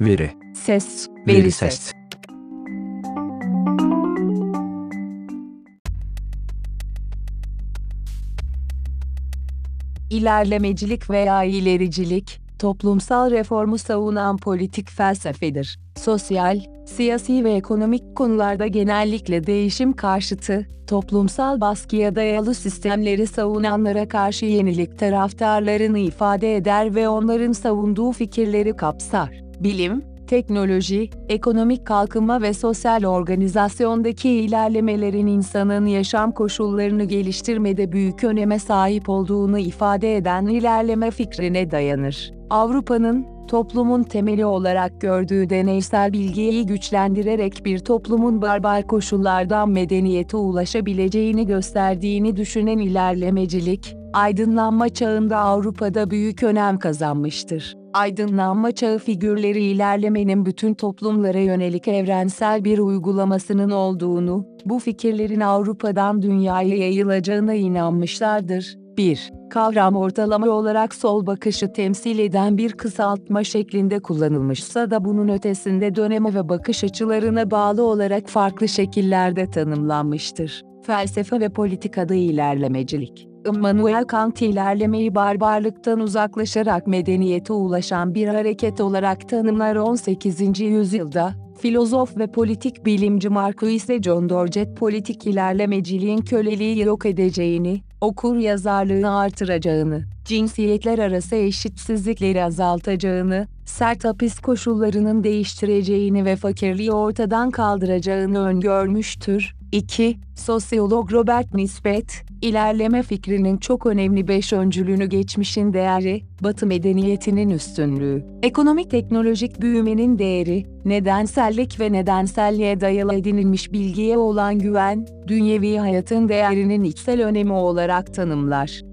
Veri. Ses, Veri veri ses. ses. İlerlemecilik veya ilericilik, toplumsal reformu savunan politik felsefedir. Sosyal, siyasi ve ekonomik konularda genellikle değişim karşıtı, toplumsal baskıya dayalı sistemleri savunanlara karşı yenilik taraftarlarını ifade eder ve onların savunduğu fikirleri kapsar. Bilim, teknoloji, ekonomik kalkınma ve sosyal organizasyondaki ilerlemelerin insanın yaşam koşullarını geliştirmede büyük öneme sahip olduğunu ifade eden ilerleme fikrine dayanır. Avrupa'nın, toplumun temeli olarak gördüğü deneysel bilgiyi güçlendirerek bir toplumun barbar koşullardan medeniyete ulaşabileceğini gösterdiğini düşünen ilerlemecilik, aydınlanma çağında Avrupa'da büyük önem kazanmıştır. Aydınlanma çağı figürleri ilerlemenin bütün toplumlara yönelik evrensel bir uygulamasının olduğunu, bu fikirlerin Avrupa'dan dünyaya yayılacağına inanmışlardır. 1. Kavram ortalama olarak sol bakışı temsil eden bir kısaltma şeklinde kullanılmışsa da bunun ötesinde döneme ve bakış açılarına bağlı olarak farklı şekillerde tanımlanmıştır. Felsefe ve politikada ilerlemecilik Immanuel Kant ilerlemeyi barbarlıktan uzaklaşarak medeniyete ulaşan bir hareket olarak tanımlar 18. yüzyılda, filozof ve politik bilimci Marcus de John Dorjet politik ilerlemeciliğin köleliği yok edeceğini, okur yazarlığı artıracağını, cinsiyetler arası eşitsizlikleri azaltacağını, sert hapis koşullarının değiştireceğini ve fakirliği ortadan kaldıracağını öngörmüştür. 2. Sosyolog Robert Nisbet, ilerleme fikrinin çok önemli beş öncülünü geçmişin değeri, Batı medeniyetinin üstünlüğü, ekonomik teknolojik büyümenin değeri, nedensellik ve nedenselliğe dayalı edinilmiş bilgiye olan güven, dünyevi hayatın değerinin içsel önemi olarak tanımlar.